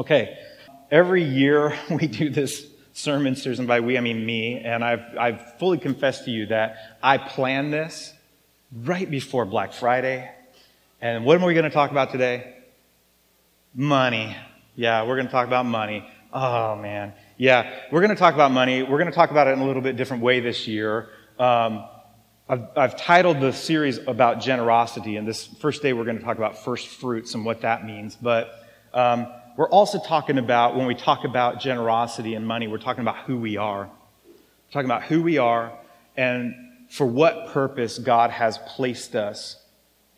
Okay, every year we do this sermon series, and by we I mean me, and I've, I've fully confessed to you that I planned this right before Black Friday. And what are we going to talk about today? Money. Yeah, we're going to talk about money. Oh, man. Yeah, we're going to talk about money. We're going to talk about it in a little bit different way this year. Um, I've, I've, titled the series about generosity, and this first day we're going to talk about first fruits and what that means. But um, we're also talking about, when we talk about generosity and money, we're talking about who we are. We're talking about who we are and for what purpose God has placed us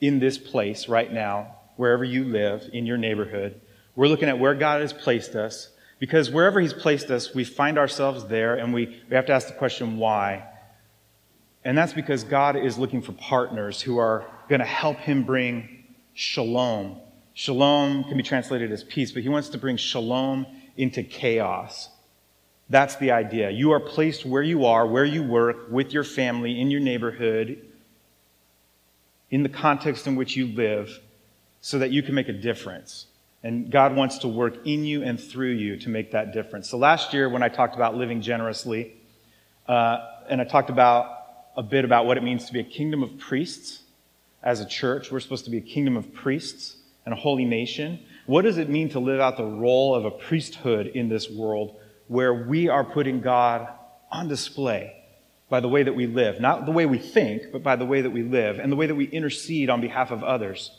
in this place right now, wherever you live, in your neighborhood. We're looking at where God has placed us because wherever He's placed us, we find ourselves there and we, we have to ask the question, why? And that's because God is looking for partners who are going to help Him bring shalom Shalom can be translated as peace, but he wants to bring shalom into chaos. That's the idea. You are placed where you are, where you work, with your family, in your neighborhood, in the context in which you live, so that you can make a difference. And God wants to work in you and through you to make that difference. So last year, when I talked about living generously, uh, and I talked about a bit about what it means to be a kingdom of priests as a church, we're supposed to be a kingdom of priests and a holy nation? What does it mean to live out the role of a priesthood in this world where we are putting God on display by the way that we live? Not the way we think, but by the way that we live and the way that we intercede on behalf of others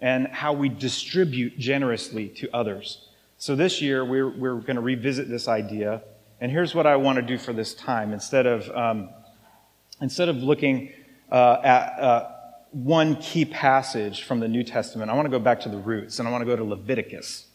and how we distribute generously to others. So this year, we're, we're going to revisit this idea. And here's what I want to do for this time. Instead of, um, instead of looking uh, at, uh, one key passage from the New Testament. I want to go back to the roots, and I want to go to Leviticus.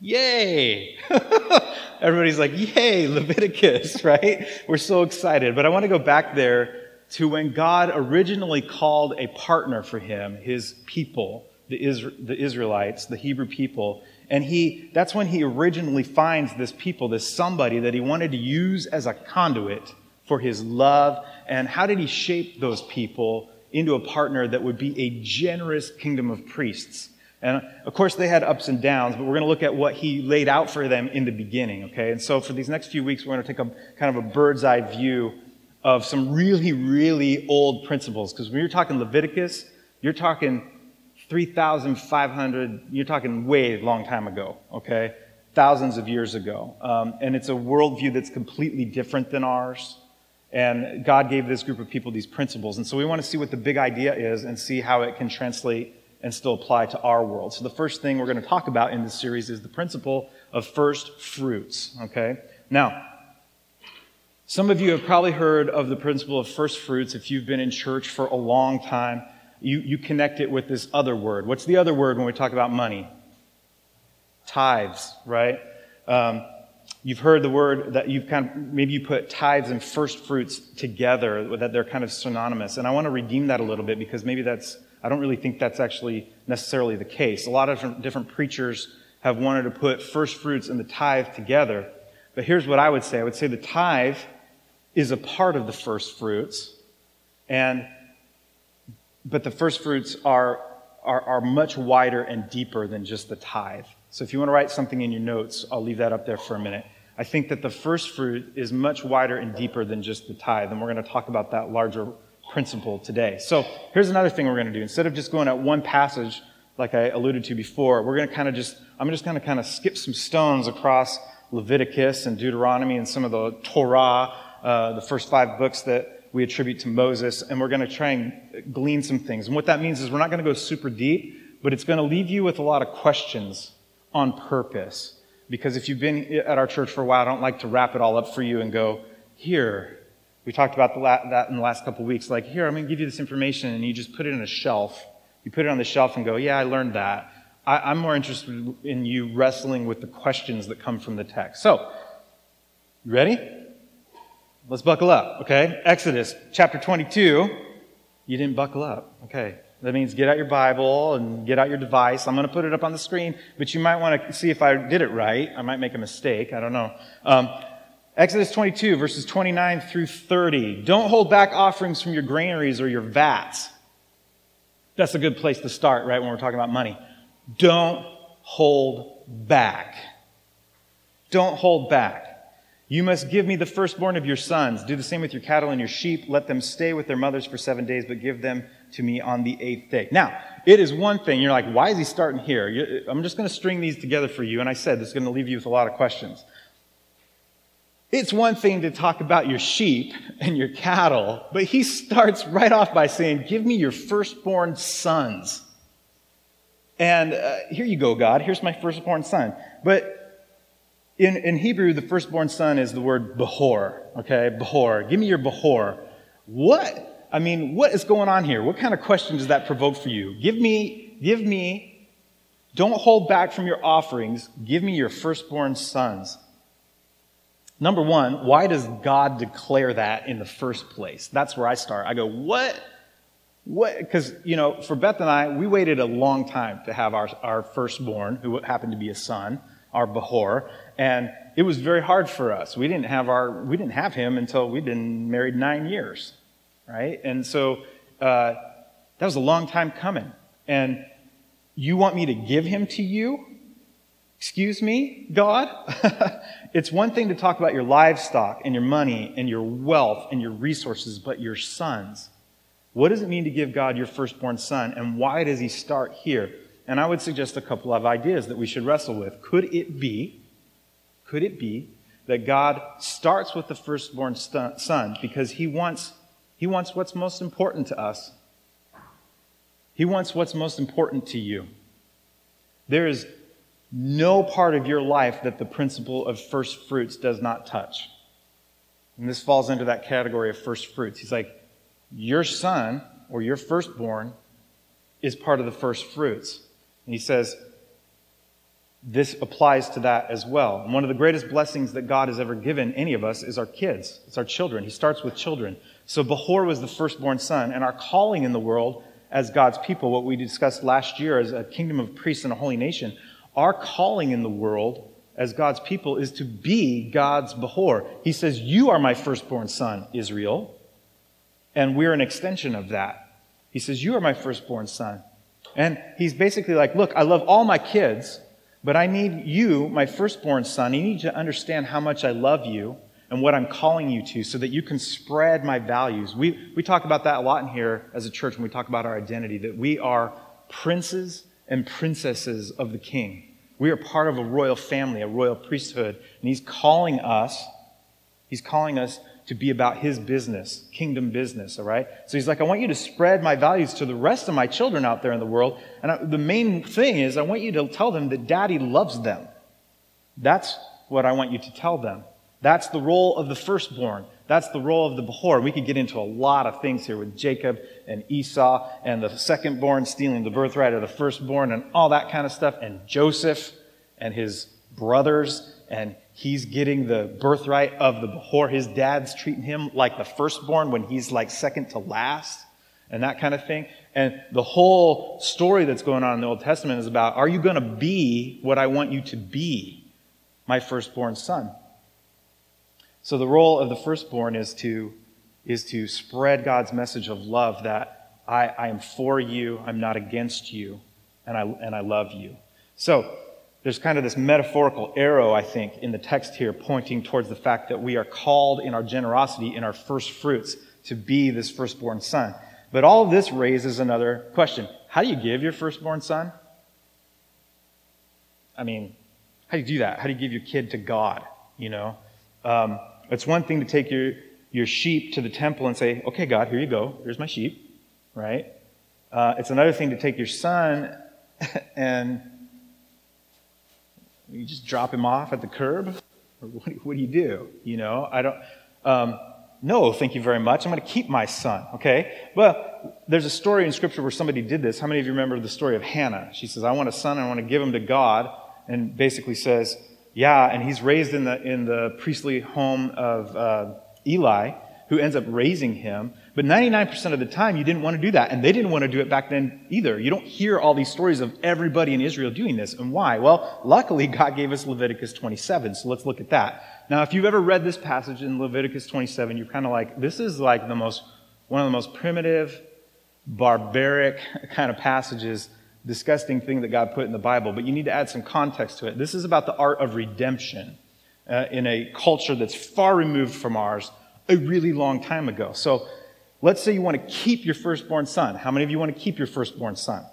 Yay! Everybody's like, yay, Leviticus, right? We're so excited. But I want to go back there to when God originally called a partner for him, his people, the, Isra- the Israelites, the Hebrew people. And he, that's when he originally finds this people, this somebody that he wanted to use as a conduit for his love and how did he shape those people into a partner that would be a generous kingdom of priests? And of course, they had ups and downs, but we're going to look at what he laid out for them in the beginning, okay? And so for these next few weeks, we're going to take a kind of a bird's eye view of some really, really old principles. Because when you're talking Leviticus, you're talking 3,500, you're talking way long time ago, okay? Thousands of years ago. Um, and it's a worldview that's completely different than ours. And God gave this group of people these principles. And so we want to see what the big idea is and see how it can translate and still apply to our world. So the first thing we're going to talk about in this series is the principle of first fruits. Okay? Now, some of you have probably heard of the principle of first fruits if you've been in church for a long time. You, you connect it with this other word. What's the other word when we talk about money? Tithes, right? Um, You've heard the word that you've kind of, maybe you put tithes and first fruits together, that they're kind of synonymous. And I want to redeem that a little bit because maybe that's, I don't really think that's actually necessarily the case. A lot of different, preachers have wanted to put first fruits and the tithe together. But here's what I would say I would say the tithe is a part of the first fruits, and, but the first fruits are, are, are much wider and deeper than just the tithe. So if you want to write something in your notes, I'll leave that up there for a minute. I think that the first fruit is much wider and deeper than just the tithe, and we're going to talk about that larger principle today. So here's another thing we're going to do. Instead of just going at one passage, like I alluded to before, we're going to kind of just, I'm just going to kind of skip some stones across Leviticus and Deuteronomy and some of the Torah, uh, the first five books that we attribute to Moses, and we're going to try and glean some things. And what that means is we're not going to go super deep, but it's going to leave you with a lot of questions on purpose. Because if you've been at our church for a while, I don't like to wrap it all up for you and go, here. We talked about that in the last couple weeks. Like, here, I'm going to give you this information, and you just put it in a shelf. You put it on the shelf and go, yeah, I learned that. I- I'm more interested in you wrestling with the questions that come from the text. So, you ready? Let's buckle up, okay? Exodus chapter 22. You didn't buckle up. Okay. That means get out your Bible and get out your device. I'm going to put it up on the screen, but you might want to see if I did it right. I might make a mistake. I don't know. Um, Exodus 22, verses 29 through 30. Don't hold back offerings from your granaries or your vats. That's a good place to start, right, when we're talking about money. Don't hold back. Don't hold back. You must give me the firstborn of your sons. Do the same with your cattle and your sheep. Let them stay with their mothers for seven days, but give them to me on the eighth day. Now, it is one thing. You're like, why is he starting here? I'm just going to string these together for you. And I said this is going to leave you with a lot of questions. It's one thing to talk about your sheep and your cattle, but he starts right off by saying, Give me your firstborn sons. And uh, here you go, God. Here's my firstborn son. But in, in Hebrew, the firstborn son is the word Behor. Okay, Behor. Give me your Behor. What? I mean, what is going on here? What kind of question does that provoke for you? Give me, give me, don't hold back from your offerings. Give me your firstborn sons. Number one, why does God declare that in the first place? That's where I start. I go, what? What? Because, you know, for Beth and I, we waited a long time to have our, our firstborn, who happened to be a son, our Behor, and it was very hard for us. We didn't have our, we didn't have him until we'd been married nine years, right? And so, uh, that was a long time coming. And you want me to give him to you? Excuse me, God? it's one thing to talk about your livestock and your money and your wealth and your resources, but your sons. What does it mean to give God your firstborn son, and why does he start here? And I would suggest a couple of ideas that we should wrestle with. Could it be, could it be that God starts with the firstborn son because he wants, he wants what's most important to us? He wants what's most important to you. There is no part of your life that the principle of first fruits does not touch. And this falls into that category of first fruits. He's like, Your son or your firstborn is part of the first fruits. And he says, this applies to that as well. And one of the greatest blessings that God has ever given any of us is our kids. It's our children. He starts with children. So Behor was the firstborn son, and our calling in the world as God's people, what we discussed last year as a kingdom of priests and a holy nation, our calling in the world as God's people is to be God's Behor. He says, You are my firstborn son, Israel. And we're an extension of that. He says, You are my firstborn son. And he's basically like, Look, I love all my kids, but I need you, my firstborn son. You need to understand how much I love you and what I'm calling you to so that you can spread my values. We, we talk about that a lot in here as a church when we talk about our identity, that we are princes and princesses of the king. We are part of a royal family, a royal priesthood, and he's calling us, he's calling us to be about his business, kingdom business, all right? So he's like, I want you to spread my values to the rest of my children out there in the world. And I, the main thing is, I want you to tell them that daddy loves them. That's what I want you to tell them. That's the role of the firstborn. That's the role of the Behor. We could get into a lot of things here with Jacob and Esau and the secondborn stealing the birthright of the firstborn and all that kind of stuff, and Joseph and his brothers, and he's getting the birthright of the Behor. His dad's treating him like the firstborn when he's like second to last, and that kind of thing. And the whole story that's going on in the Old Testament is about are you going to be what I want you to be, my firstborn son? So the role of the firstborn is to, is to spread God's message of love that I, I am for you, I'm not against you, and I, and I love you. So there's kind of this metaphorical arrow, I think, in the text here pointing towards the fact that we are called in our generosity, in our first fruits, to be this firstborn son. But all of this raises another question. How do you give your firstborn son? I mean, how do you do that? How do you give your kid to God? You know? Um, it's one thing to take your, your sheep to the temple and say, okay, God, here you go. Here's my sheep, right? Uh, it's another thing to take your son and you just drop him off at the curb. What, what do you do? You know, I don't. Um, no, thank you very much. I'm going to keep my son. Okay. Well, there's a story in Scripture where somebody did this. How many of you remember the story of Hannah? She says, "I want a son. I want to give him to God," and basically says, yeah, and he's raised in the, in the priestly home of uh, Eli, who ends up raising him. But 99% of the time, you didn't want to do that. And they didn't want to do it back then either. You don't hear all these stories of everybody in Israel doing this. And why? Well, luckily, God gave us Leviticus 27. So let's look at that. Now, if you've ever read this passage in Leviticus 27, you're kind of like, this is like the most, one of the most primitive, barbaric kind of passages disgusting thing that God put in the Bible, but you need to add some context to it. This is about the art of redemption uh, in a culture that's far removed from ours a really long time ago. So let's say you want to keep your firstborn son. How many of you want to keep your firstborn son?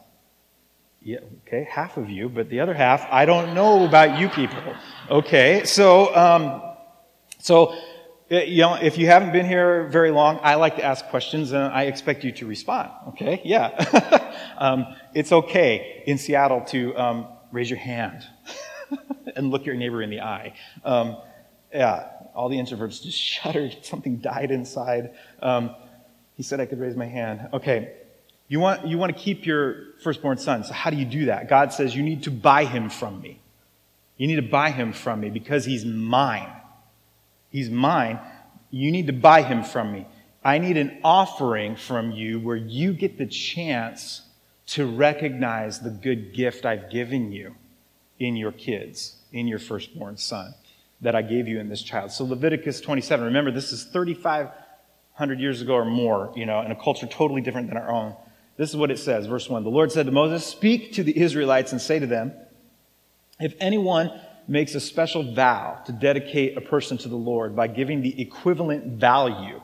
Yeah, okay, half of you, but the other half, I don't know about you people. Okay, so, um, so, you know, if you haven't been here very long, I like to ask questions and I expect you to respond. Okay, yeah. um, it's okay in Seattle to um, raise your hand and look your neighbor in the eye. Um, yeah, all the introverts just shuddered. Something died inside. Um, he said I could raise my hand. Okay, you want, you want to keep your firstborn son. So, how do you do that? God says, You need to buy him from me. You need to buy him from me because he's mine. He's mine. You need to buy him from me. I need an offering from you where you get the chance to recognize the good gift I've given you in your kids, in your firstborn son that I gave you in this child. So Leviticus 27, remember this is 3,500 years ago or more, you know, in a culture totally different than our own. This is what it says, verse 1. The Lord said to Moses, Speak to the Israelites and say to them, If anyone makes a special vow to dedicate a person to the Lord by giving the equivalent value.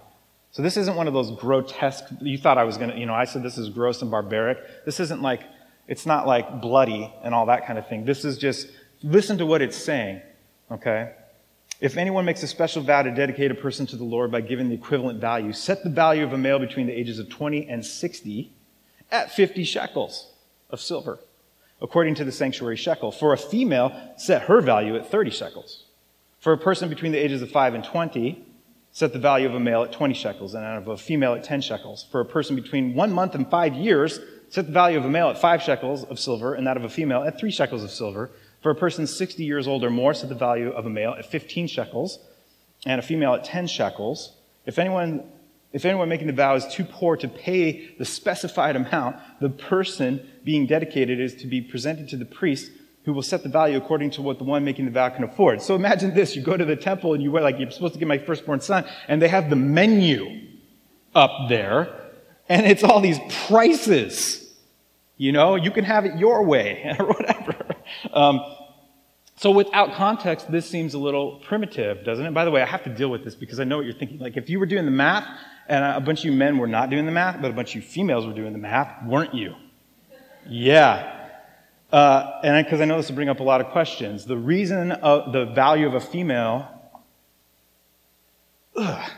So this isn't one of those grotesque, you thought I was going to, you know, I said this is gross and barbaric. This isn't like, it's not like bloody and all that kind of thing. This is just, listen to what it's saying, okay? If anyone makes a special vow to dedicate a person to the Lord by giving the equivalent value, set the value of a male between the ages of 20 and 60 at 50 shekels of silver, according to the sanctuary shekel. For a female, set her value at 30 shekels. For a person between the ages of 5 and 20, set the value of a male at 20 shekels and of a female at 10 shekels. For a person between one month and five years, set the value of a male at 5 shekels of silver and that of a female at 3 shekels of silver. For a person 60 years old or more, set the value of a male at 15 shekels and a female at 10 shekels. If anyone if anyone making the vow is too poor to pay the specified amount, the person being dedicated is to be presented to the priest who will set the value according to what the one making the vow can afford. So imagine this. You go to the temple and you wear like, you're supposed to get my firstborn son, and they have the menu up there, and it's all these prices. You know, you can have it your way, or whatever. Um, so without context, this seems a little primitive, doesn't it? By the way, I have to deal with this because I know what you're thinking. Like, if you were doing the math, and a bunch of you men were not doing the math, but a bunch of you females were doing the math, weren't you? Yeah. Uh, and because I, I know this will bring up a lot of questions. The reason of the value of a female, ugh,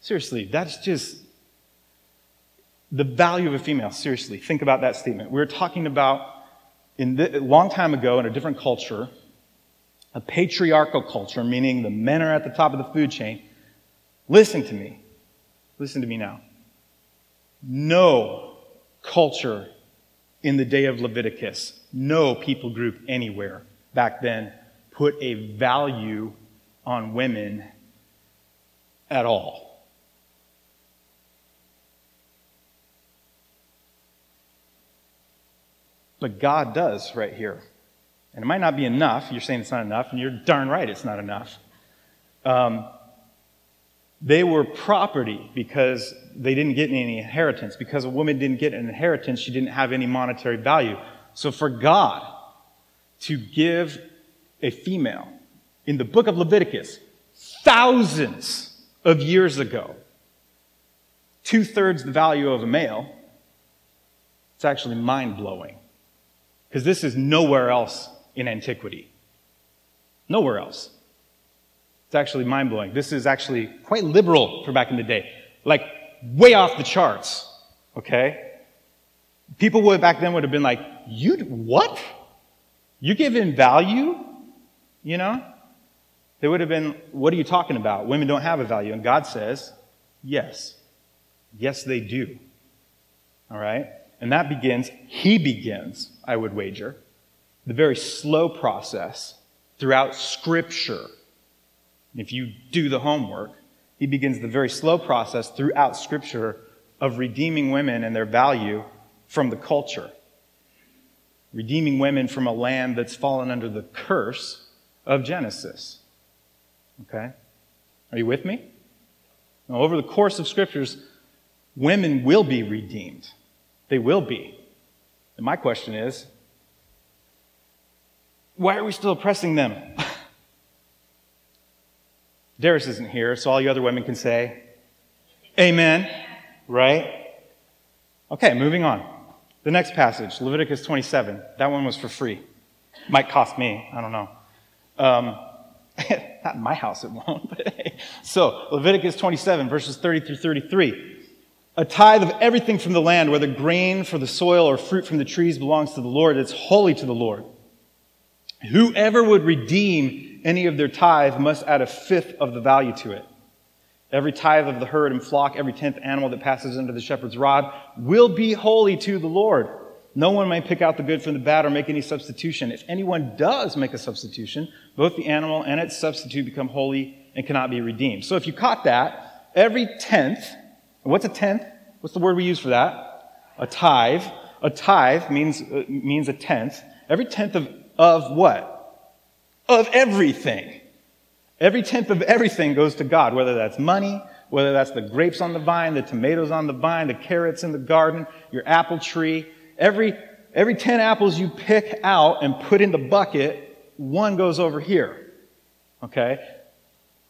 seriously, that's just the value of a female. Seriously, think about that statement. We were talking about in the, a long time ago in a different culture, a patriarchal culture, meaning the men are at the top of the food chain. Listen to me. Listen to me now. No culture in the day of Leviticus, no people group anywhere back then put a value on women at all. But God does right here. And it might not be enough. You're saying it's not enough, and you're darn right it's not enough. Um, they were property because they didn't get any inheritance. Because a woman didn't get an inheritance, she didn't have any monetary value. So for God to give a female in the book of Leviticus, thousands of years ago, two thirds the value of a male, it's actually mind blowing. Because this is nowhere else in antiquity. Nowhere else. It's actually mind blowing. This is actually quite liberal for back in the day. Like, way off the charts. Okay? People would back then would have been like, you, what? You give in value? You know? They would have been, what are you talking about? Women don't have a value. And God says, yes. Yes, they do. All right? And that begins, He begins, I would wager, the very slow process throughout Scripture if you do the homework, he begins the very slow process throughout Scripture of redeeming women and their value from the culture. Redeeming women from a land that's fallen under the curse of Genesis. Okay? Are you with me? Now, over the course of Scriptures, women will be redeemed. They will be. And my question is why are we still oppressing them? Darius isn't here, so all you other women can say, Amen. Right? Okay, moving on. The next passage, Leviticus 27. That one was for free. Might cost me. I don't know. Um, not in my house, it won't. But hey. So, Leviticus 27, verses 30 through 33. A tithe of everything from the land, whether grain for the soil or fruit from the trees, belongs to the Lord. It's holy to the Lord. Whoever would redeem any of their tithe must add a fifth of the value to it. Every tithe of the herd and flock, every tenth animal that passes under the shepherd's rod will be holy to the Lord. No one may pick out the good from the bad or make any substitution. If anyone does make a substitution, both the animal and its substitute become holy and cannot be redeemed. So if you caught that, every tenth, what's a tenth? What's the word we use for that? A tithe. A tithe means, uh, means a tenth. Every tenth of, of what? Of everything. Every tenth of everything goes to God, whether that's money, whether that's the grapes on the vine, the tomatoes on the vine, the carrots in the garden, your apple tree, Every, every 10 apples you pick out and put in the bucket, one goes over here. Okay?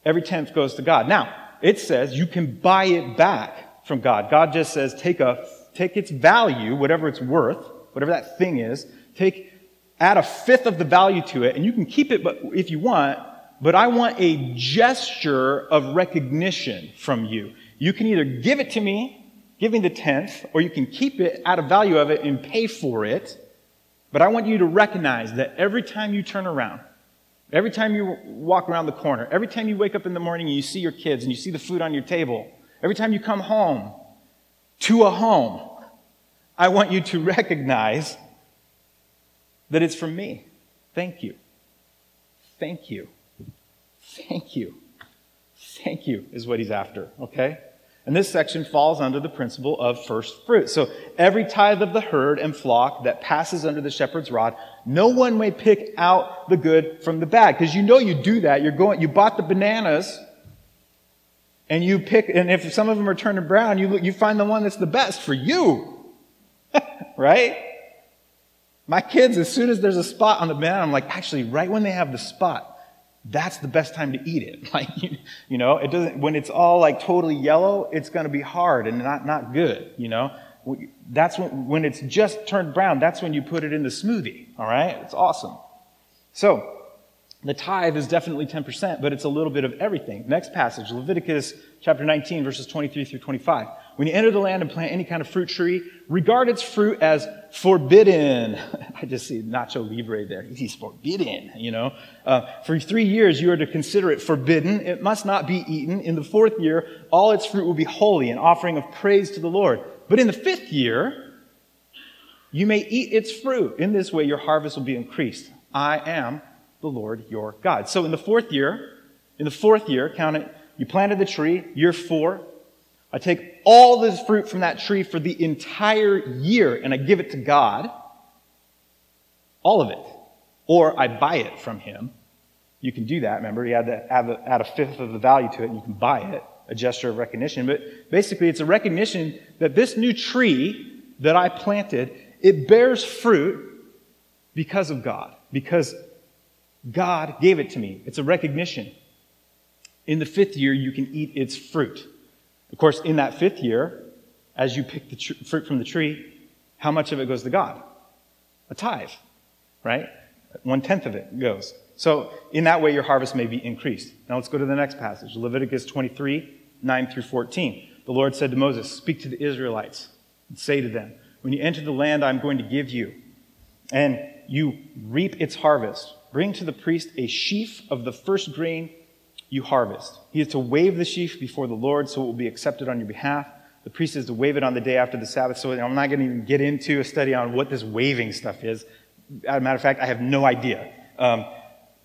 Every tenth goes to God. Now, it says you can buy it back from God. God just says take a, take its value, whatever it's worth, whatever that thing is, take, add a fifth of the value to it, and you can keep it but if you want, but I want a gesture of recognition from you. You can either give it to me giving the tenth, or you can keep it out a value of it and pay for it. But I want you to recognize that every time you turn around, every time you walk around the corner, every time you wake up in the morning and you see your kids and you see the food on your table, every time you come home to a home, I want you to recognize that it's from me. Thank you. Thank you. Thank you. Thank you is what he's after, okay? And this section falls under the principle of first fruit. So every tithe of the herd and flock that passes under the shepherd's rod, no one may pick out the good from the bad. Because you know you do that. You're going, you bought the bananas and you pick, and if some of them are turning brown, you, you find the one that's the best for you. right? My kids, as soon as there's a spot on the banana, I'm like, actually, right when they have the spot, that's the best time to eat it. Like, you, know, it doesn't, when it's all like totally yellow, it's going to be hard and not, not good, you know. That's when, when it's just turned brown, that's when you put it in the smoothie, all right? It's awesome. So, the tithe is definitely 10%, but it's a little bit of everything. Next passage, Leviticus chapter 19, verses 23 through 25. When you enter the land and plant any kind of fruit tree, regard its fruit as forbidden. I just see Nacho Libre there. He's forbidden, you know. Uh, for three years, you are to consider it forbidden. It must not be eaten. In the fourth year, all its fruit will be holy, an offering of praise to the Lord. But in the fifth year, you may eat its fruit. In this way, your harvest will be increased. I am the Lord your God. So in the fourth year, in the fourth year, count it, you planted the tree, year four, I take all this fruit from that tree for the entire year and I give it to God. All of it. Or I buy it from him. You can do that, remember? You add, the, add, the, add a fifth of the value to it and you can buy it. A gesture of recognition. But basically, it's a recognition that this new tree that I planted, it bears fruit because of God. Because God gave it to me. It's a recognition. In the fifth year, you can eat its fruit. Of course, in that fifth year, as you pick the tr- fruit from the tree, how much of it goes to God? A tithe, right? One tenth of it goes. So, in that way, your harvest may be increased. Now, let's go to the next passage Leviticus 23 9 through 14. The Lord said to Moses, Speak to the Israelites and say to them, When you enter the land I'm going to give you, and you reap its harvest, bring to the priest a sheaf of the first grain you harvest. He is to wave the sheaf before the Lord so it will be accepted on your behalf. The priest is to wave it on the day after the Sabbath. So I'm not going to even get into a study on what this waving stuff is. As a matter of fact, I have no idea. Um,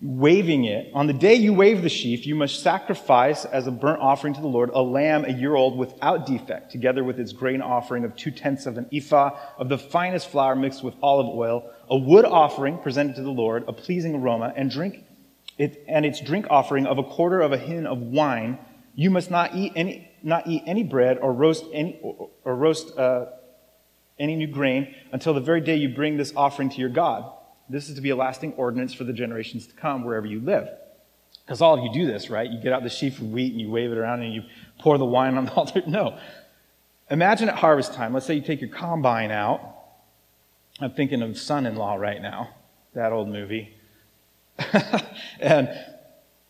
waving it, on the day you wave the sheaf, you must sacrifice as a burnt offering to the Lord a lamb a year old without defect, together with its grain offering of two tenths of an ephah of the finest flour mixed with olive oil, a wood offering presented to the Lord, a pleasing aroma, and drink it, and its drink offering of a quarter of a hin of wine. You must not eat any, not eat any bread or roast any, or, or roast uh, any new grain until the very day you bring this offering to your God. This is to be a lasting ordinance for the generations to come wherever you live. Because all of you do this, right? You get out the sheaf of wheat and you wave it around and you pour the wine on the altar. No. Imagine at harvest time, let's say you take your combine out. I'm thinking of son in law right now, that old movie. and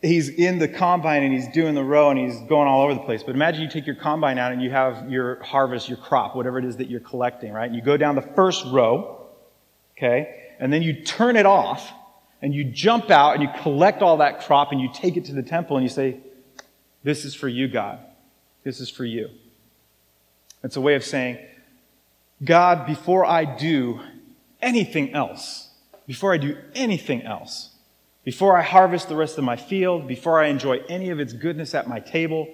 he's in the combine and he's doing the row and he's going all over the place. But imagine you take your combine out and you have your harvest, your crop, whatever it is that you're collecting, right? And you go down the first row, okay? And then you turn it off and you jump out and you collect all that crop and you take it to the temple and you say, This is for you, God. This is for you. It's a way of saying, God, before I do anything else, before I do anything else, before I harvest the rest of my field, before I enjoy any of its goodness at my table,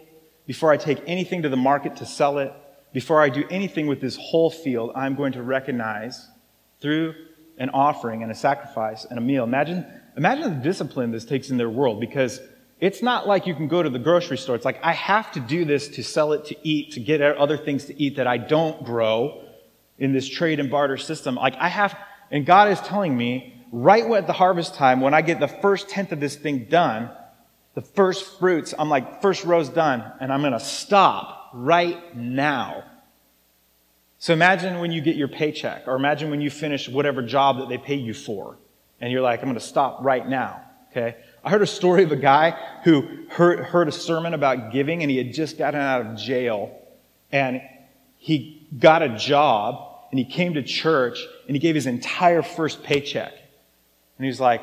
before I take anything to the market to sell it, before I do anything with this whole field, I'm going to recognize through an offering and a sacrifice and a meal. Imagine, imagine the discipline this takes in their world because it's not like you can go to the grocery store. It's like, I have to do this to sell it to eat, to get other things to eat that I don't grow in this trade and barter system. Like, I have, and God is telling me, right at the harvest time, when I get the first tenth of this thing done, the first fruits, I'm like, first row's done, and I'm going to stop right now. So imagine when you get your paycheck, or imagine when you finish whatever job that they pay you for, and you're like, I'm going to stop right now. Okay? I heard a story of a guy who heard, heard a sermon about giving, and he had just gotten out of jail, and he got a job, and he came to church, and he gave his entire first paycheck. And he's like,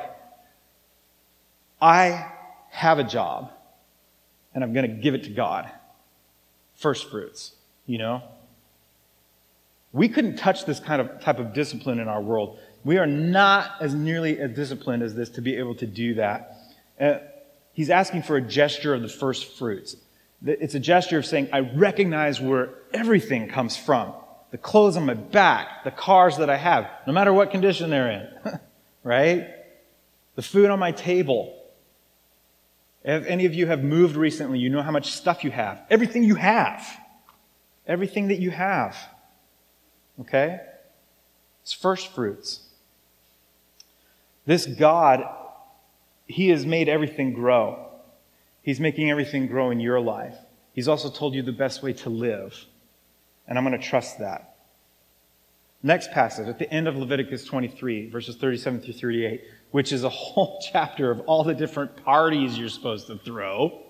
I have a job and I'm going to give it to God. First fruits, you know? We couldn't touch this kind of type of discipline in our world. We are not as nearly as disciplined as this to be able to do that. Uh, he's asking for a gesture of the first fruits. It's a gesture of saying, I recognize where everything comes from. The clothes on my back, the cars that I have, no matter what condition they're in. right? The food on my table. If any of you have moved recently, you know how much stuff you have. Everything you have. Everything that you have. Okay? It's first fruits. This God, He has made everything grow. He's making everything grow in your life. He's also told you the best way to live. And I'm going to trust that. Next passage, at the end of Leviticus 23, verses 37 through 38, which is a whole chapter of all the different parties you're supposed to throw.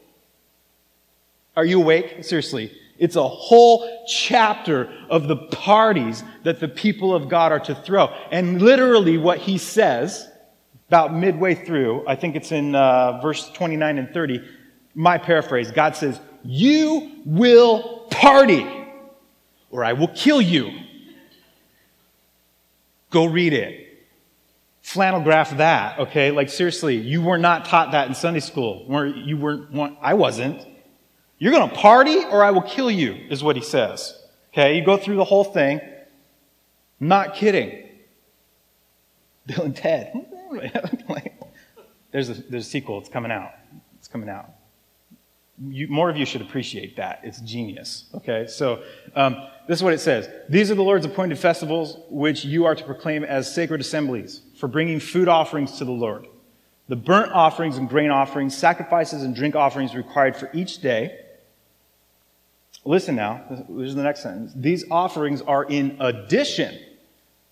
Are you awake? Seriously. It's a whole chapter of the parties that the people of God are to throw. And literally what he says, about midway through, I think it's in uh, verse 29 and 30, my paraphrase, God says, You will party, or I will kill you. Go read it. Flannel graph that, okay? Like seriously, you were not taught that in Sunday school. You weren't, I wasn't. You're gonna party or I will kill you, is what he says. Okay, you go through the whole thing. Not kidding. Bill and Ted. there's, a, there's a sequel, it's coming out. It's coming out you, more of you should appreciate that. It's genius. Okay, so um, this is what it says These are the Lord's appointed festivals which you are to proclaim as sacred assemblies for bringing food offerings to the Lord. The burnt offerings and grain offerings, sacrifices and drink offerings required for each day. Listen now, this is the next sentence. These offerings are in addition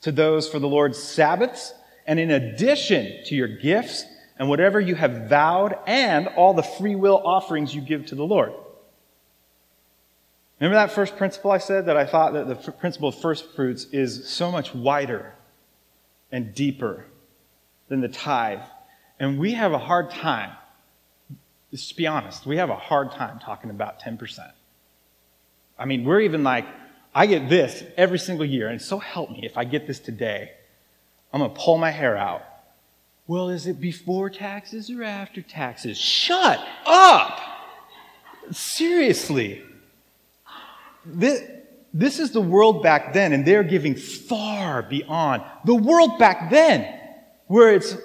to those for the Lord's Sabbaths and in addition to your gifts and whatever you have vowed, and all the free will offerings you give to the Lord. Remember that first principle I said that I thought that the principle of first fruits is so much wider and deeper than the tithe. And we have a hard time, let's be honest, we have a hard time talking about 10%. I mean, we're even like, I get this every single year, and so help me if I get this today. I'm going to pull my hair out well, is it before taxes or after taxes? Shut up! Seriously. This, this is the world back then, and they're giving far beyond the world back then, where it's,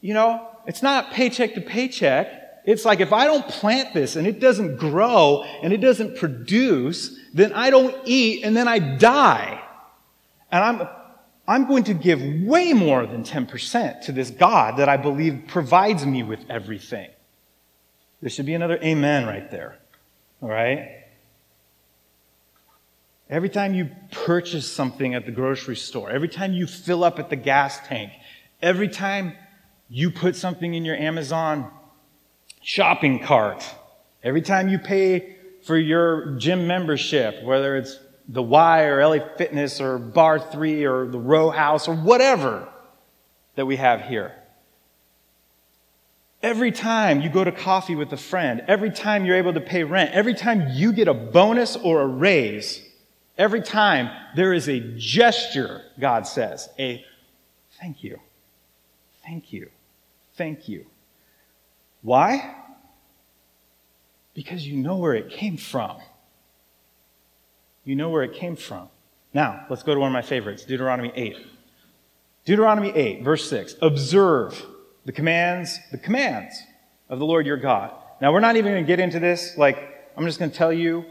you know, it's not paycheck to paycheck. It's like if I don't plant this and it doesn't grow and it doesn't produce, then I don't eat and then I die. And I'm, I'm going to give way more than 10% to this God that I believe provides me with everything. There should be another amen right there. All right? Every time you purchase something at the grocery store, every time you fill up at the gas tank, every time you put something in your Amazon shopping cart, every time you pay for your gym membership, whether it's the Y or LA Fitness or Barre3 or the Row House or whatever that we have here. Every time you go to coffee with a friend, every time you're able to pay rent, every time you get a bonus or a raise, every time there is a gesture, God says, a thank you, thank you, thank you. Why? Because you know where it came from. You know where it came from. Now, let's go to one of my favorites, Deuteronomy 8. Deuteronomy 8, verse 6. Observe the commands, the commands of the Lord your God. Now, we're not even going to get into this. Like, I'm just going to tell you,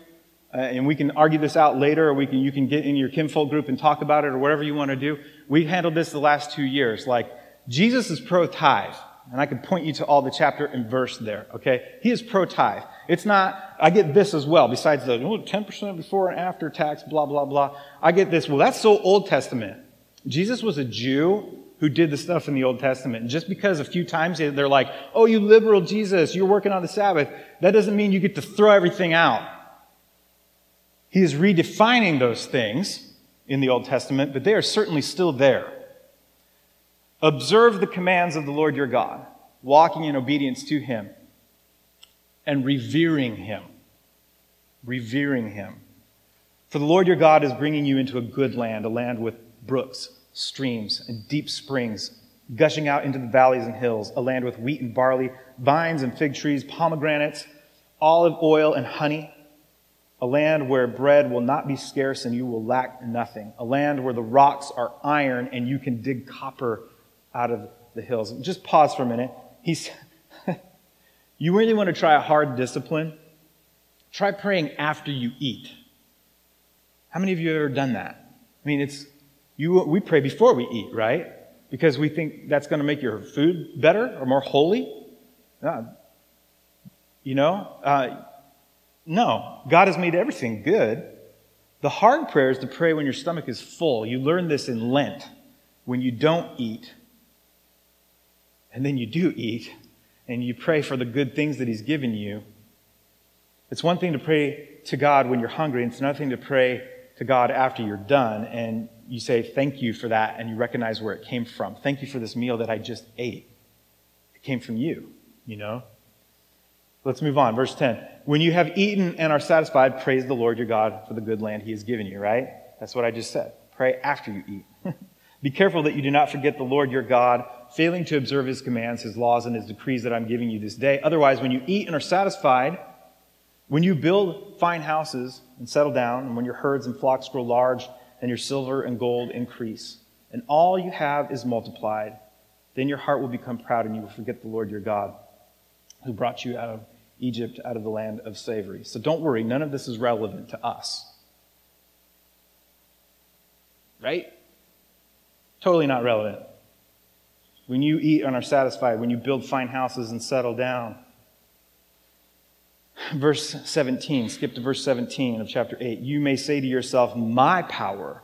uh, and we can argue this out later, or we can, you can get in your kinfolk group and talk about it, or whatever you want to do. We've handled this the last two years. Like, Jesus is pro tithe. And I can point you to all the chapter and verse there, okay? He is pro tithe. It's not, I get this as well, besides the oh, 10% before and after tax, blah, blah, blah. I get this. Well, that's so Old Testament. Jesus was a Jew who did the stuff in the Old Testament. And just because a few times they're like, oh, you liberal Jesus, you're working on the Sabbath, that doesn't mean you get to throw everything out. He is redefining those things in the Old Testament, but they are certainly still there. Observe the commands of the Lord your God, walking in obedience to him and revering him. Revering him. For the Lord your God is bringing you into a good land, a land with brooks streams and deep springs gushing out into the valleys and hills, a land with wheat and barley, vines and fig trees, pomegranates, olive oil and honey, a land where bread will not be scarce and you will lack nothing, a land where the rocks are iron and you can dig copper out of the hills. Just pause for a minute. He's, you really want to try a hard discipline? Try praying after you eat. How many of you have ever done that? I mean, it's you, we pray before we eat, right? Because we think that's going to make your food better or more holy. Uh, you know? Uh, no. God has made everything good. The hard prayer is to pray when your stomach is full. You learn this in Lent when you don't eat. And then you do eat, and you pray for the good things that He's given you. It's one thing to pray to God when you're hungry, and it's another thing to pray to God after you're done. And you say thank you for that and you recognize where it came from. Thank you for this meal that I just ate. It came from you, you know? Let's move on. Verse 10. When you have eaten and are satisfied, praise the Lord your God for the good land he has given you, right? That's what I just said. Pray after you eat. Be careful that you do not forget the Lord your God, failing to observe his commands, his laws, and his decrees that I'm giving you this day. Otherwise, when you eat and are satisfied, when you build fine houses and settle down, and when your herds and flocks grow large, and your silver and gold increase, and all you have is multiplied. Then your heart will become proud, and you will forget the Lord your God, who brought you out of Egypt, out of the land of slavery. So don't worry, none of this is relevant to us. Right? Totally not relevant. When you eat and are satisfied, when you build fine houses and settle down, Verse 17, skip to verse 17 of chapter 8. You may say to yourself, My power,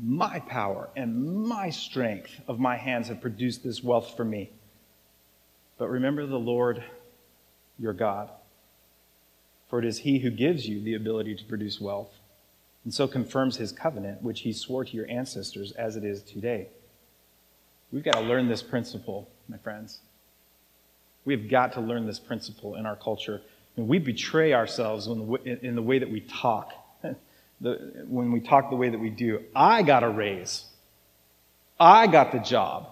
my power, and my strength of my hands have produced this wealth for me. But remember the Lord your God, for it is He who gives you the ability to produce wealth, and so confirms His covenant, which He swore to your ancestors as it is today. We've got to learn this principle, my friends. We've got to learn this principle in our culture. And we betray ourselves in the way that we talk. when we talk the way that we do. I got a raise. I got the job.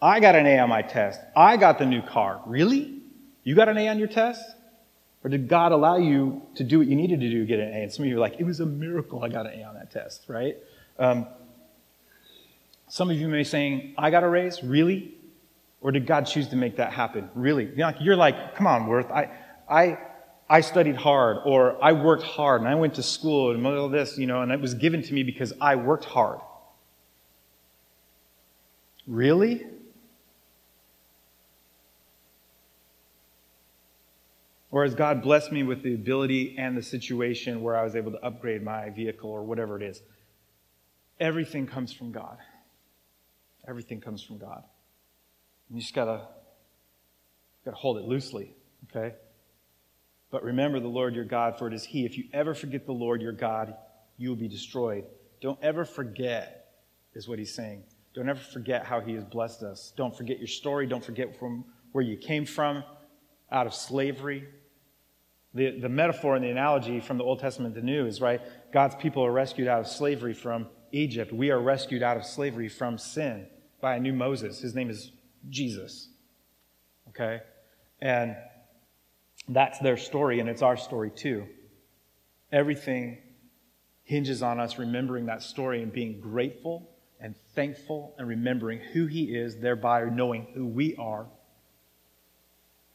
I got an A on my test. I got the new car. Really? You got an A on your test? Or did God allow you to do what you needed to do to get an A? And some of you are like, it was a miracle I got an A on that test, right? Um, some of you may be saying, I got a raise? Really? Or did God choose to make that happen? Really? You're like, come on, Worth. I, I, I studied hard or I worked hard and I went to school and all this, you know, and it was given to me because I worked hard. Really? Or has God blessed me with the ability and the situation where I was able to upgrade my vehicle or whatever it is? Everything comes from God. Everything comes from God. You just gotta, gotta hold it loosely, okay? But remember the Lord your God, for it is He. If you ever forget the Lord your God, you will be destroyed. Don't ever forget, is what He's saying. Don't ever forget how He has blessed us. Don't forget your story. Don't forget from where you came from, out of slavery. The, the metaphor and the analogy from the Old Testament to the New is right. God's people are rescued out of slavery from Egypt. We are rescued out of slavery from sin by a new Moses. His name is Jesus. Okay? And that's their story, and it's our story too. Everything hinges on us remembering that story and being grateful and thankful and remembering who He is, thereby knowing who we are.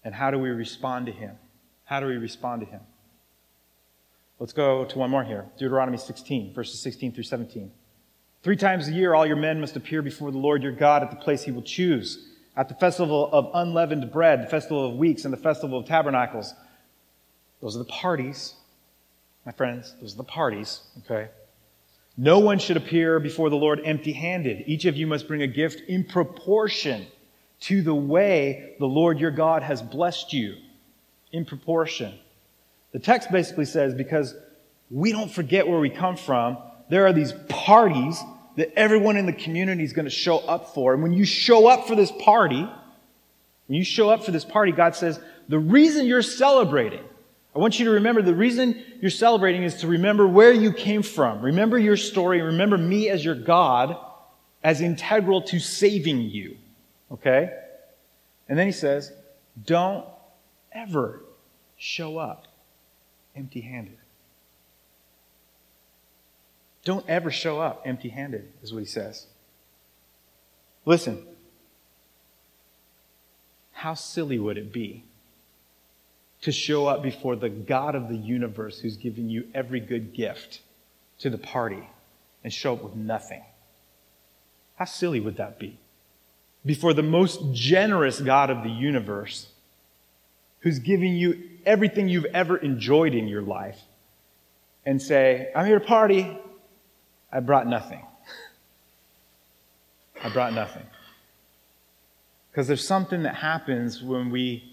And how do we respond to Him? How do we respond to him? Let's go to one more here Deuteronomy 16, verses 16 through 17. Three times a year, all your men must appear before the Lord your God at the place he will choose, at the festival of unleavened bread, the festival of weeks, and the festival of tabernacles. Those are the parties, my friends. Those are the parties, okay? No one should appear before the Lord empty handed. Each of you must bring a gift in proportion to the way the Lord your God has blessed you in proportion. The text basically says because we don't forget where we come from, there are these parties that everyone in the community is going to show up for. And when you show up for this party, when you show up for this party, God says, the reason you're celebrating, I want you to remember the reason you're celebrating is to remember where you came from. Remember your story. Remember me as your God as integral to saving you. Okay? And then he says, don't ever show up empty handed. Don't ever show up empty handed, is what he says. Listen, how silly would it be to show up before the God of the universe who's given you every good gift to the party and show up with nothing? How silly would that be? Before the most generous God of the universe who's giving you everything you've ever enjoyed in your life and say, I'm here to party. I brought nothing. I brought nothing. Because there's something that happens when we,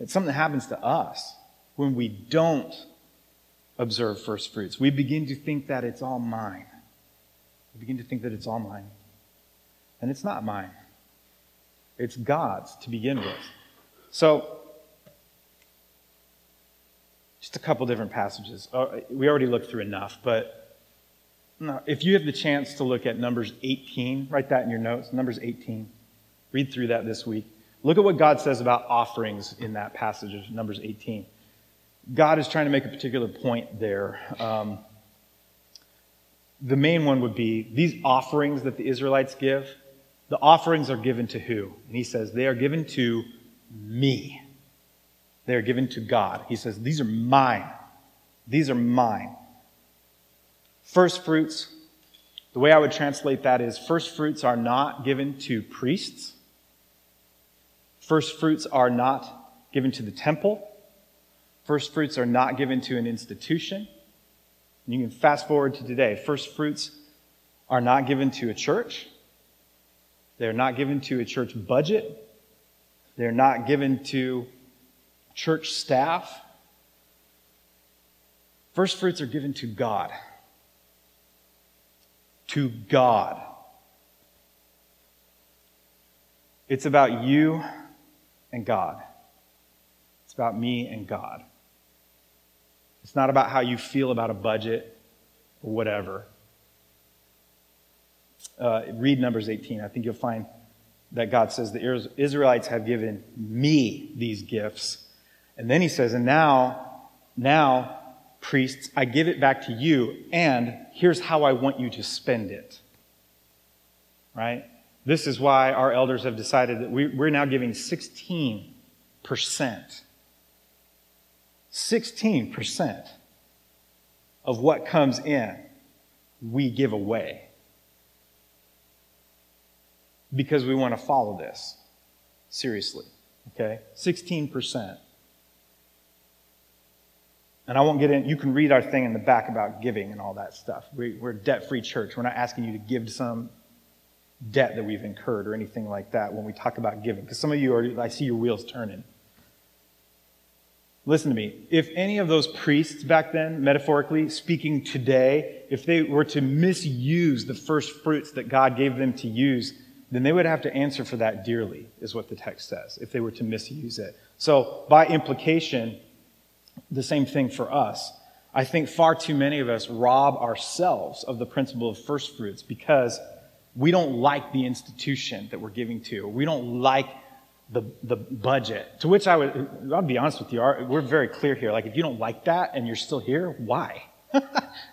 it's something that happens to us when we don't observe first fruits. We begin to think that it's all mine. We begin to think that it's all mine. And it's not mine, it's God's to begin with. So, just a couple different passages. Uh, we already looked through enough, but if you have the chance to look at Numbers 18, write that in your notes. Numbers 18. Read through that this week. Look at what God says about offerings in that passage of Numbers 18. God is trying to make a particular point there. Um, the main one would be these offerings that the Israelites give, the offerings are given to who? And he says they are given to me. They are given to God. He says, These are mine. These are mine. First fruits, the way I would translate that is first fruits are not given to priests. First fruits are not given to the temple. First fruits are not given to an institution. You can fast forward to today. First fruits are not given to a church. They're not given to a church budget. They're not given to church staff. First fruits are given to God. To God. It's about you and God. It's about me and God. It's not about how you feel about a budget or whatever. Uh, read Numbers 18. I think you'll find that God says the Israelites have given me these gifts. And then he says, and now, now, priests, I give it back to you, and here's how I want you to spend it. Right? This is why our elders have decided that we, are now giving 16% 16% of what comes in, we give away because we want to follow this seriously. Okay? 16%. And I won't get in, you can read our thing in the back about giving and all that stuff. We, are a debt free church. We're not asking you to give some debt that we've incurred or anything like that when we talk about giving. Because some of you are, I see your wheels turning. Listen to me. If any of those priests back then, metaphorically speaking today, if they were to misuse the first fruits that God gave them to use, then they would have to answer for that dearly, is what the text says, if they were to misuse it. So, by implication, the same thing for us. I think far too many of us rob ourselves of the principle of first fruits because we don't like the institution that we're giving to. We don't like the, the budget. To which I would, I'll be honest with you, we're very clear here. Like, if you don't like that and you're still here, why?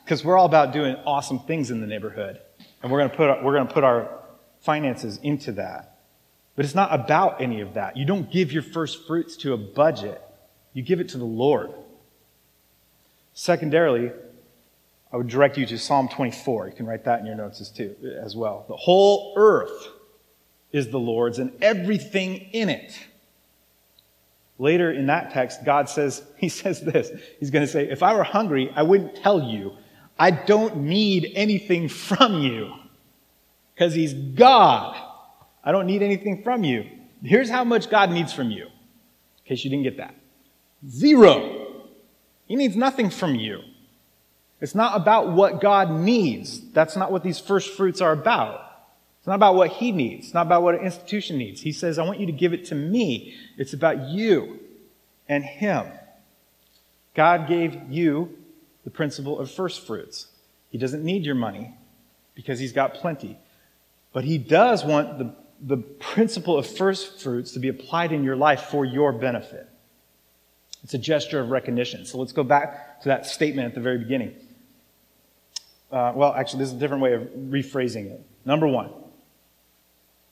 Because we're all about doing awesome things in the neighborhood. And we're going to put, we're going to put our finances into that. But it's not about any of that. You don't give your first fruits to a budget. You give it to the Lord. Secondarily, I would direct you to Psalm 24. You can write that in your notes as, too, as well. The whole earth is the Lord's and everything in it. Later in that text, God says, He says this. He's going to say, If I were hungry, I wouldn't tell you. I don't need anything from you because He's God. I don't need anything from you. Here's how much God needs from you, in case you didn't get that zero. He needs nothing from you. It's not about what God needs. That's not what these first fruits are about. It's not about what he needs. It's not about what an institution needs. He says, I want you to give it to me. It's about you and him. God gave you the principle of first fruits. He doesn't need your money because he's got plenty. But he does want the, the principle of first fruits to be applied in your life for your benefit. It's a gesture of recognition. So let's go back to that statement at the very beginning. Uh, well, actually, this is a different way of rephrasing it. Number one,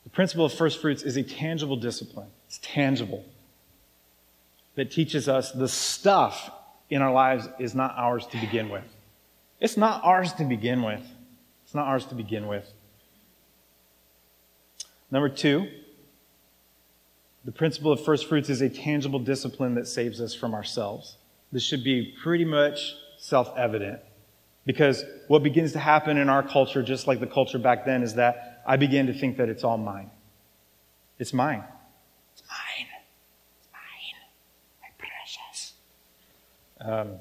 the principle of first fruits is a tangible discipline. It's tangible. That teaches us the stuff in our lives is not ours to begin with. It's not ours to begin with. It's not ours to begin with. Number two, the principle of first fruits is a tangible discipline that saves us from ourselves. This should be pretty much self evident. Because what begins to happen in our culture, just like the culture back then, is that I begin to think that it's all mine. It's mine. It's mine. It's mine. My precious. Um,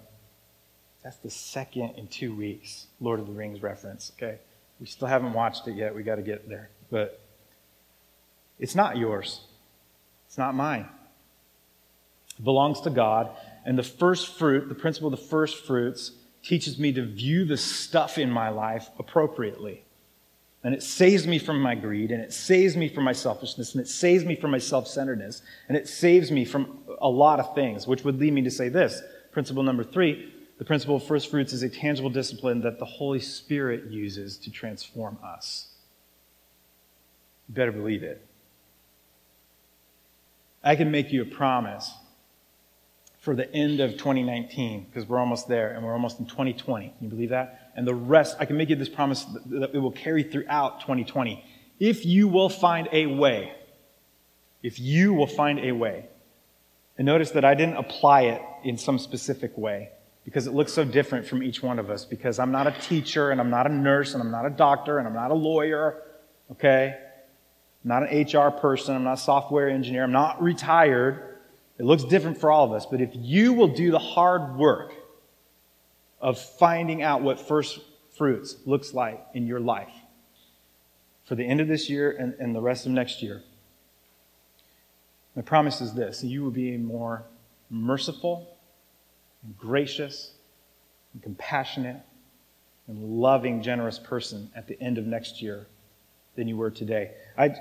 that's the second in two weeks Lord of the Rings reference, okay? We still haven't watched it yet. We got to get there. But it's not yours. It's not mine. It belongs to God. And the first fruit, the principle of the first fruits, teaches me to view the stuff in my life appropriately. And it saves me from my greed, and it saves me from my selfishness, and it saves me from my self centeredness, and it saves me from a lot of things, which would lead me to say this. Principle number three the principle of first fruits is a tangible discipline that the Holy Spirit uses to transform us. You better believe it. I can make you a promise for the end of 2019, because we're almost there and we're almost in 2020. Can you believe that? And the rest, I can make you this promise that it will carry throughout 2020. If you will find a way, if you will find a way, and notice that I didn't apply it in some specific way because it looks so different from each one of us because I'm not a teacher and I'm not a nurse and I'm not a doctor and I'm not a lawyer, okay? I'm not an HR person. I'm not a software engineer. I'm not retired. It looks different for all of us. But if you will do the hard work of finding out what first fruits looks like in your life for the end of this year and, and the rest of next year, my promise is this you will be a more merciful and gracious and compassionate and loving, generous person at the end of next year than you were today. I,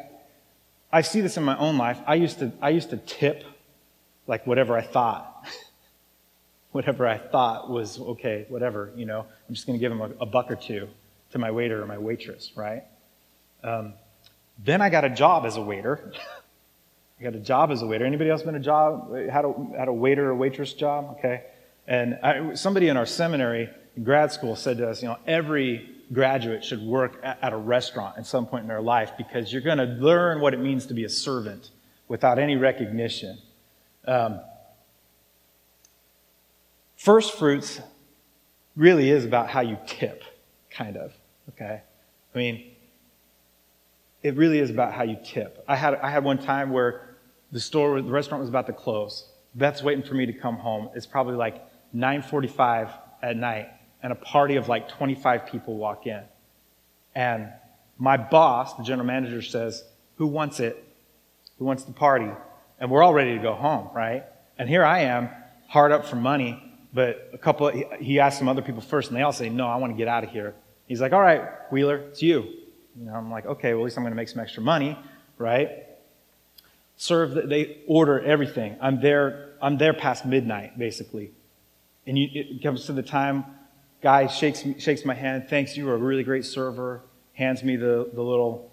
I see this in my own life. I used to, I used to tip like whatever I thought. whatever I thought was okay, whatever, you know. I'm just going to give them a, a, buck or two to my waiter or my waitress, right? Um, then I got a job as a waiter. I got a job as a waiter. Anybody else been a job, had a, had a waiter or waitress job? Okay. And I, somebody in our seminary, in grad school, said to us, you know, every graduate should work at, a restaurant at some point in their life because you're going to learn what it means to be a servant without any recognition. Um, first fruits really is about how you tip, kind of. Okay? I mean, it really is about how you tip. I had, I had one time where the store, the restaurant was about to close. Beth's waiting for me to come home. It's probably like 9:45 at night, and a party of like 25 people walk in. And my boss, the general manager, says, "Who wants it? Who wants the party?" And we're all ready to go home, right? And here I am, hard up for money, but a couple. He asked some other people first, and they all say, "No, I want to get out of here." He's like, "All right, Wheeler, it's you." I'm like, "Okay, well at least I'm going to make some extra money, right?" serve, they order everything. I'm there, I'm there past midnight, basically. And you, it comes to the time, guy shakes, shakes my hand, thanks, you were a really great server, hands me the, the little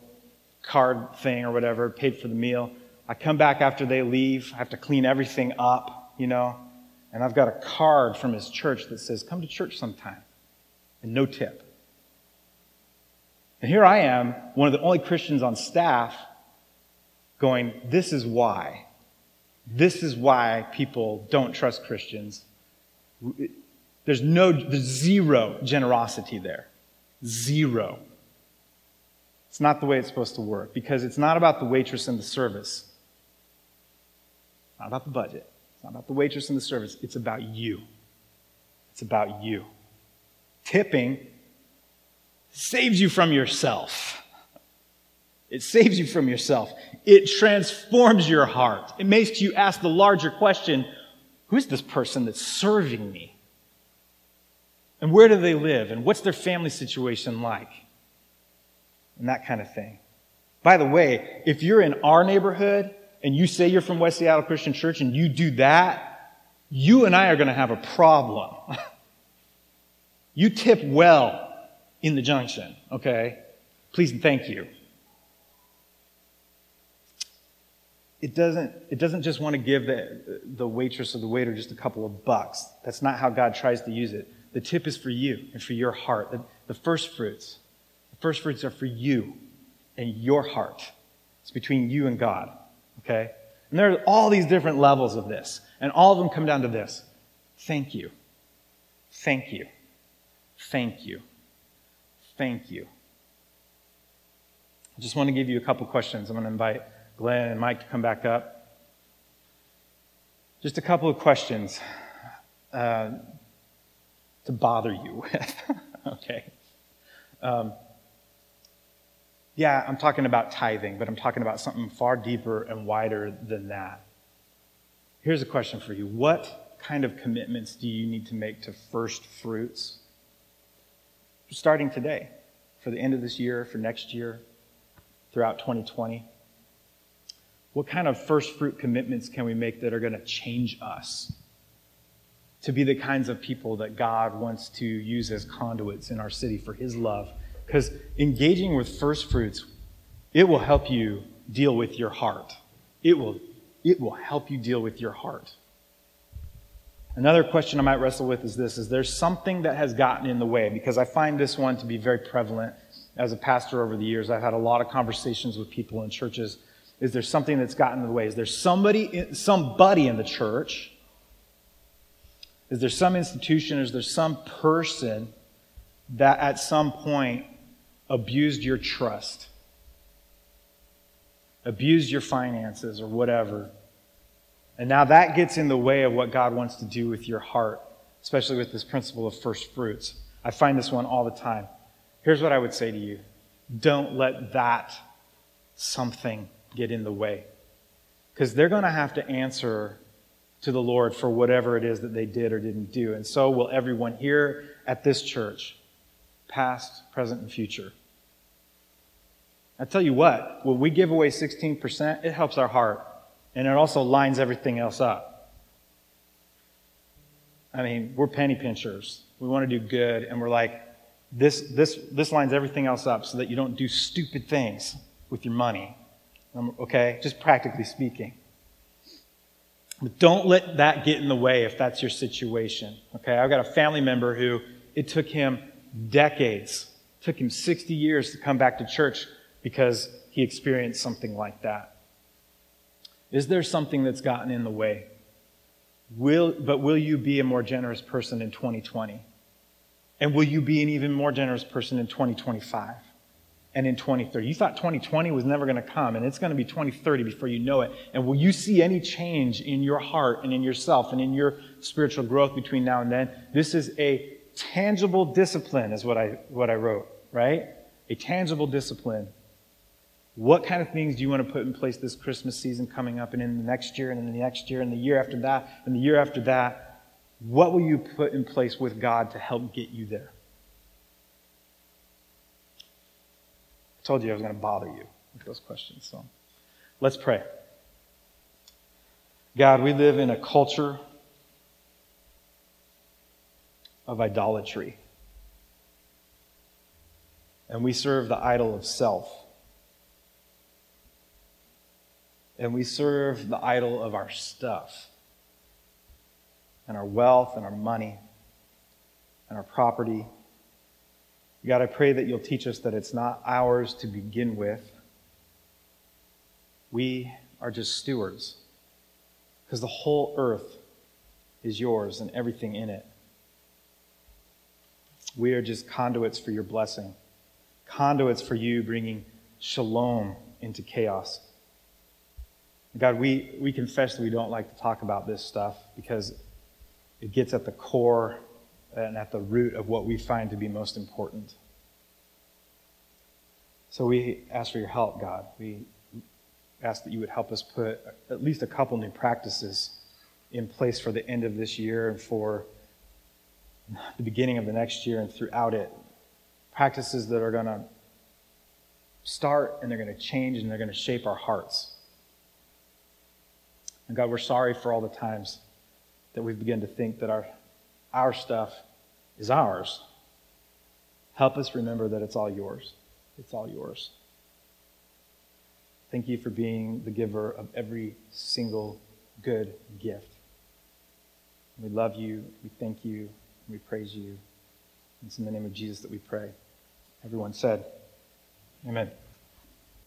card thing or whatever, paid for the meal. I come back after they leave, I have to clean everything up, you know, and I've got a card from his church that says, come to church sometime, and no tip. And here I am, one of the only Christians on staff going, This is why. This is why people don't trust Christians. There's no, there's zero generosity there. Zero. It's not the way it's supposed to work because it's not about the waitress and the service. It's not about the budget. It's not about the waitress and the service. It's about you. It's about you. Tipping saves you from yourself. It saves you from yourself. It transforms your heart. It makes you ask the larger question who's this person that's serving me? And where do they live? And what's their family situation like? And that kind of thing. By the way, if you're in our neighborhood and you say you're from West Seattle Christian Church and you do that, you and I are going to have a problem. you tip well in the junction, okay? Please and thank you. it doesn't, it doesn't just want to give the, the waitress or the waiter just a couple of bucks. That's not how God tries to use it. The tip is for you and for your heart. The, the first fruits, the first fruits are for you and your heart. It's between you and God. Okay? And there are all these different levels of this. And all of them come down to this. Thank you. Thank you. Thank you. Thank you. I just want to give you a couple questions. I'm going to invite Glenn and Mike to come back up. Just a couple of questions uh, to bother you with. okay. Um, yeah, I'm talking about tithing, but I'm talking about something far deeper and wider than that. Here's a question for you What kind of commitments do you need to make to first fruits? Starting today, for the end of this year, for next year, throughout 2020. What kind of first fruit commitments can we make that are going to change us to be the kinds of people that God wants to use as conduits in our city for His love? Because engaging with first fruits, it will help you deal with your heart. It will, it will help you deal with your heart. Another question I might wrestle with is this is there something that has gotten in the way? Because I find this one to be very prevalent as a pastor over the years. I've had a lot of conversations with people in churches is there something that's gotten in the way? Is there somebody, somebody in the church? Is there some institution? Is there some person that at some point abused your trust, abused your finances, or whatever? And now that gets in the way of what God wants to do with your heart, especially with this principle of first fruits. I find this one all the time. Here's what I would say to you don't let that something get in the way. Because they're going to have to answer to the Lord for whatever it is that they did or didn't do. And so will everyone here at this church, past, present, and future. I tell you what, when we give away 16%, it helps our heart. And it also lines everything else up. I mean, we're penny pinchers. We want to do good, and we're like, this, this, this lines everything else up so that you don't do stupid things with your money. Um, okay? Just practically speaking. But don't let that get in the way if that's your situation. Okay, I've got a family member who it took him decades, took him 60 years to come back to church because he experienced something like that. Is there something that's gotten in the way? Will, but will you be a more generous person in 2020? And will you be an even more generous person in 2025 and in 2030? You thought 2020 was never going to come, and it's going to be 2030 before you know it. And will you see any change in your heart and in yourself and in your spiritual growth between now and then? This is a tangible discipline, is what I, what I wrote, right? A tangible discipline. What kind of things do you want to put in place this Christmas season coming up and in the next year and in the next year and the year after that and the year after that? What will you put in place with God to help get you there? Told you I was going to bother you with those questions. So let's pray. God, we live in a culture of idolatry. And we serve the idol of self. And we serve the idol of our stuff, and our wealth, and our money, and our property. God, I pray that you'll teach us that it's not ours to begin with. We are just stewards, because the whole earth is yours and everything in it. We are just conduits for your blessing, conduits for you bringing shalom into chaos. God, we, we confess that we don't like to talk about this stuff because it gets at the core and at the root of what we find to be most important. So we ask for your help, God. We ask that you would help us put at least a couple new practices in place for the end of this year and for the beginning of the next year and throughout it. Practices that are going to start and they're going to change and they're going to shape our hearts. And God, we're sorry for all the times that we've begun to think that our, our stuff is ours. Help us remember that it's all yours. It's all yours. Thank you for being the giver of every single good gift. We love you. We thank you. We praise you. It's in the name of Jesus that we pray. Everyone said, Amen.